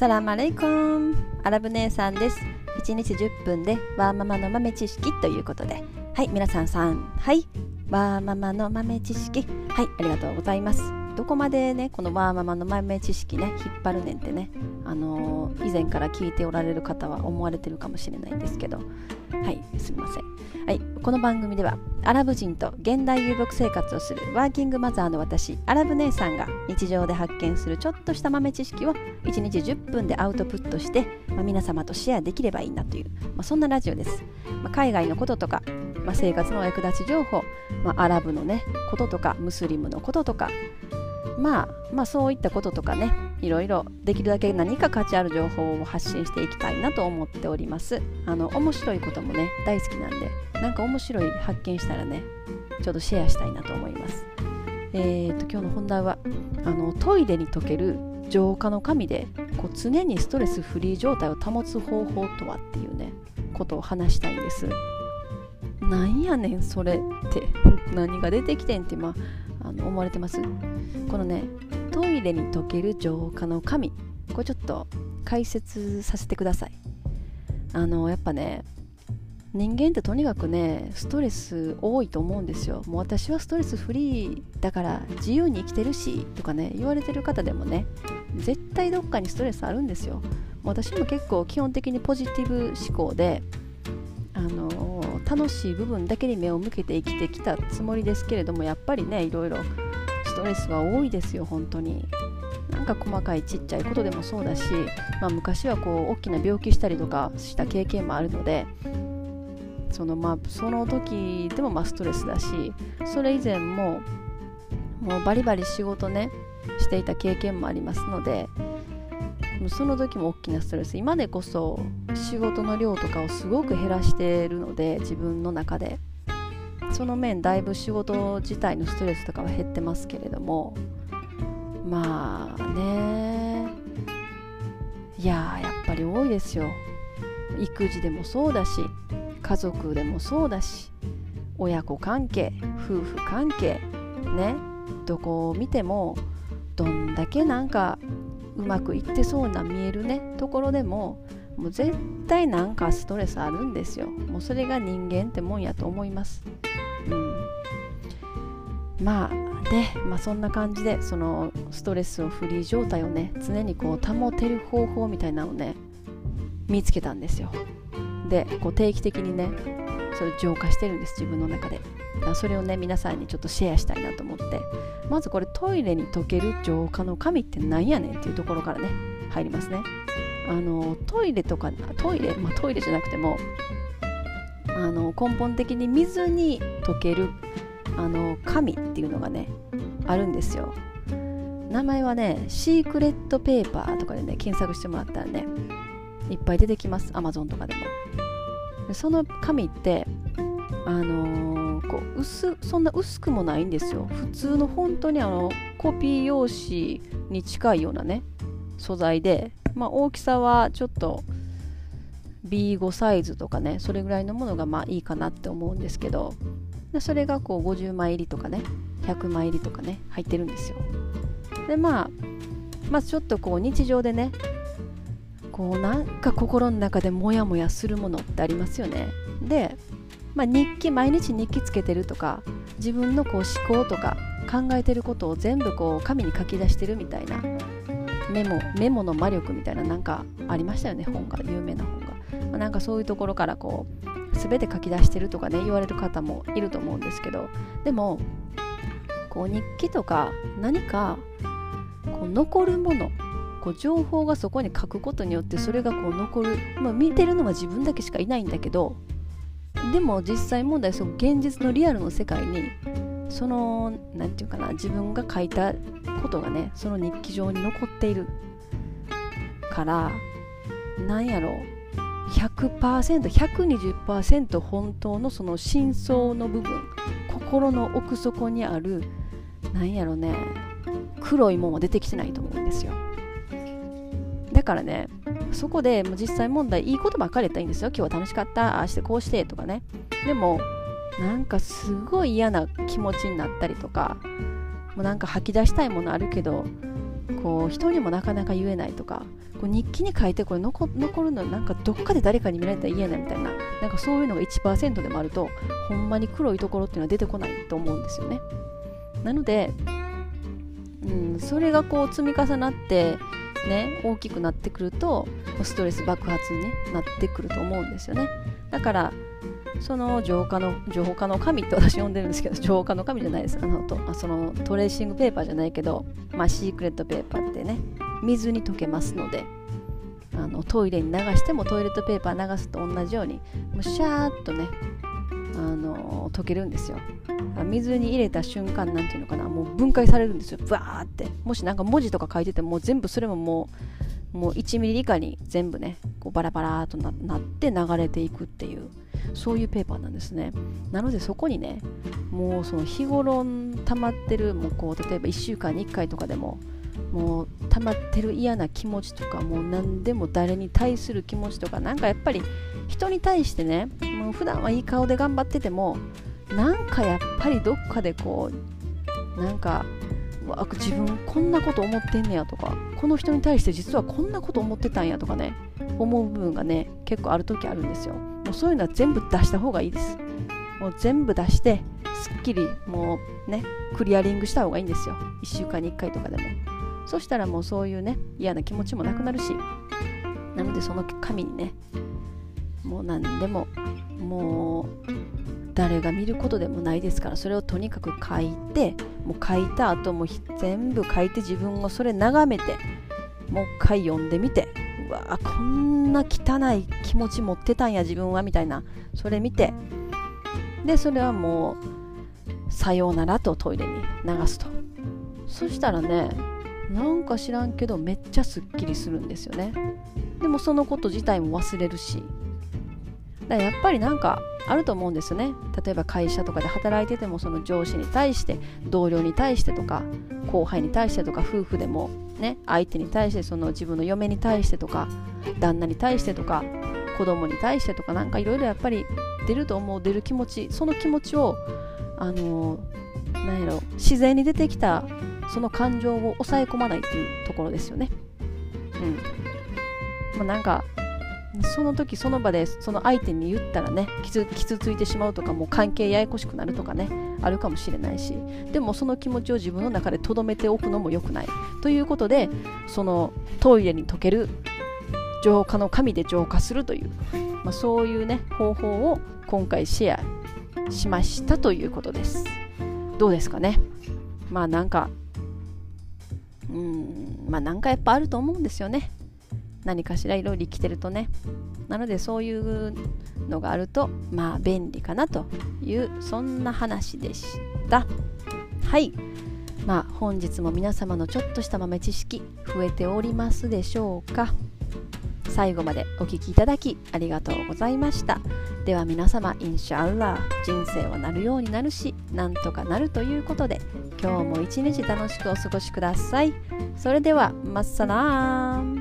サラマレイコン。アラブ姉さんです。1日10分でワーママの豆知識ということで。はい皆さんさん。はい。ワーママの豆知識。はいありがとうございます。どこまでねこのワーママの豆知識ね引っ張るねんってね。あの、以前から聞いておられる方は思われてるかもしれないんですけど。はいすみません。はい、この番組ではアラブ人と現代遊牧生活をするワーキングマザーの私アラブ姉さんが日常で発見するちょっとした豆知識を1日10分でアウトプットして、まあ、皆様とシェアできればいいなという、まあ、そんなラジオです、まあ、海外のこととか、ま生活のお役立ち情報、まアラブのねこととかムスリムのこととかまあまあそういったこととかねいろいろできるだけ何か価値ある情報を発信していきたいなと思っております。あの面白いこともね大好きなんでなんか面白い発見したらねちょっとシェアしたいなと思います。えーと今日の本題はあのトイレに溶ける浄化の神でこう常にストレスフリー状態を保つ方法とはっていうねことを話したいんです。なんやねんそれって何が出てきてんってまああの思われてます？このねトイレに溶ける浄化の神。これちょっと解説させてください。あのやっぱね人間ってとにかくねストレス多いと思うんですよ。もう私はストレスフリーだから自由に生きてるしとかね言われてる方でもね絶対どっかにストレスあるんですよ。私も結構基本的にポジティブ思考であの楽しい部分だけに目を向けて生きてきたつもりですけれどもやっぱりねいろいろトレスは多いですよ本当に。なんか細かいちっちゃいことでもそうだし、まあ、昔はこう大きな病気したりとかした経験もあるのでそのまあその時でもまストレスだしそれ以前ももうバリバリ仕事ねしていた経験もありますのでその時も大きなストレス。今でこそ仕事の量とかをすごく減らしているので自分の中で。その面だいぶ仕事自体のストレスとかは減ってますけれどもまあねいややっぱり多いですよ。育児でもそうだし家族でもそうだし親子関係夫婦関係ねどこを見てもどんだけなんかうまくいってそうな見えるねところでももう絶対なんかストレスあるんですよ。もうそれが人間ってもんやと思います。まあで、まあ、そんな感じでそのストレスをフリー状態をね常にこう保てる方法みたいなのをね見つけたんですよ。でこう定期的にねそれ浄化してるんです自分の中で。それをね皆さんにちょっとシェアしたいなと思って。まずこれトイレに溶ける浄化の神って何やねんっていうところからね入りますね。あのトイレとかトイレ、まあ、トイレじゃなくてもあの根本的に水に溶けるあの紙っていうのがねあるんですよ。名前はねシークレットペーパーとかでね検索してもらったらねいっぱい出てきます。アマゾンとかでも。その紙ってあのー、こう薄そんな薄くもないんですよ。普通の本当にあのコピー用紙に近いようなね素材で、まあ、大きさはちょっと B5 サイズとかねそれぐらいのものがまあいいかなって思うんですけど。それがこう50枚入りとかね100枚入りとかね入ってるんですよ。でまあまずちょっとこう日常でねこうなんか心の中でモヤモヤするものってありますよね。で、まあ、日記毎日日記つけてるとか自分のこう思考とか考えてることを全部こう紙に書き出してるみたいなメモメモの魔力みたいななんかありましたよね本が有名な本が、まあ、なんかそういうところからこう全て書き出してるとかね言われる方もいると思うんですけどでもこう日記とか何かこう残るものこう情報がそこに書くことによってそれがこう残る、まあ、見てるのは自分だけしかいないんだけどでも実際問題その現実のリアルの世界にその何て言うかな自分が書いたことがねその日記上に残っているからなんやろう 100%120% 本当のその真相の部分心の奥底にあるなんやろね黒いもんは出てきてないと思うんですよ。だからねそこで実際問題いいことばっかりやったらいいんですよ。今日は楽しかったああしてこうしてとかね。でもなんかすごい嫌な気持ちになったりとかもうなんか吐き出したいものあるけどこう人にもなかなか言えないとかこう日記に書いてこれ残るのなんかどっかで誰かに見られたら言えなみたいななんかそういうのが1%でもあるとほんまに黒いところっていうのは出てこないと思うんですよね。なので、うん、それがこう積み重なってね大きくなってくるとストレス爆発に、ね、なってくると思うんですよね。だからその浄化の浄化の神って私呼んでるんですけど浄化の神じゃないです。あのとあそのトレーシングペーパーじゃないけど、まあ、シークレットペーパーってね。水に溶けますのであのトイレに流してもトイレットペーパー流すと同じようにむしゃーっとねあの溶けるんですよ。水に入れた瞬間なんていうのかなもう分解されるんですよ。ブワーって。もしなんか文字とか書いてても全部それももうもう1ミリ以下に全部ねこうバラバラとなって流れていくっていうそういうペーパーなんですね。なのでそこにねもうその日頃溜まってるもうこう例えば1週間に1回とかでももう溜まってる嫌な気持ちとかもう何でも誰に対する気持ちとかなんかやっぱり人に対してねもう普段はいい顔で頑張っててもなんかやっぱりどっかでこうなんかわ自分こんなこと思ってんねやとかこの人に対して実はこんなこと思ってたんやとかね思う部分がね結構ある時あるんですよ。もうそういうのは全部出した方がいいです。もう全部出してすっきりもうねクリアリングした方がいいんですよ。1週間に1回とかでも。そしたらもうそういうね嫌な気持ちもなくなるしなのでその紙にねもう何でももう誰が見ることでもないですからそれをとにかく書いてもう書いた後も全部書いて自分をそれ眺めてもう一回読んでみてうわこんな汚い気持ち持ってたんや自分はみたいなそれ見てでそれはもうさようならとトイレに流すと。そしたらねなんか知らんけどめっちゃすっきりするんですよね。でもそのこと自体も忘れるし。だからやっぱりなんかあると思うんですよね。例えば会社とかで働いててもその上司に対して同僚に対してとか後輩に対してとか夫婦でもね相手に対してその自分の嫁に対してとか旦那に対してとか子供に対してとかなんかいろいろやっぱり出ると思う出る気持ちその気持ちをあの何やろ自然に出てきたその感情を抑え込まないっていうところですよね。うん。まあ、なんかその時その場でその相手に言ったらね傷傷ついてしまうとかもう関係ややこしくなるとかねあるかもしれないしでもその気持ちを自分の中で留めておくのも良くない。ということでそのトイレに溶ける浄化の神で浄化するという、まあ、そういうね方法を今回シェアしましたということです。どうですかね？まあなんかうん。まあなんかやっぱあると思うんですよね。何かしらいろいろ生きてるとね。なのでそういうのがあるとまあ便利かなというそんな話でした。はい。まあ本日も皆様のちょっとした豆知識増えておりますでしょうか。最後までお聴きいただきありがとうございました。では皆様インシャアラー人生はなるようになるしなんとかなるということで今日も一日楽しくお過ごしください。それではマッサラーン。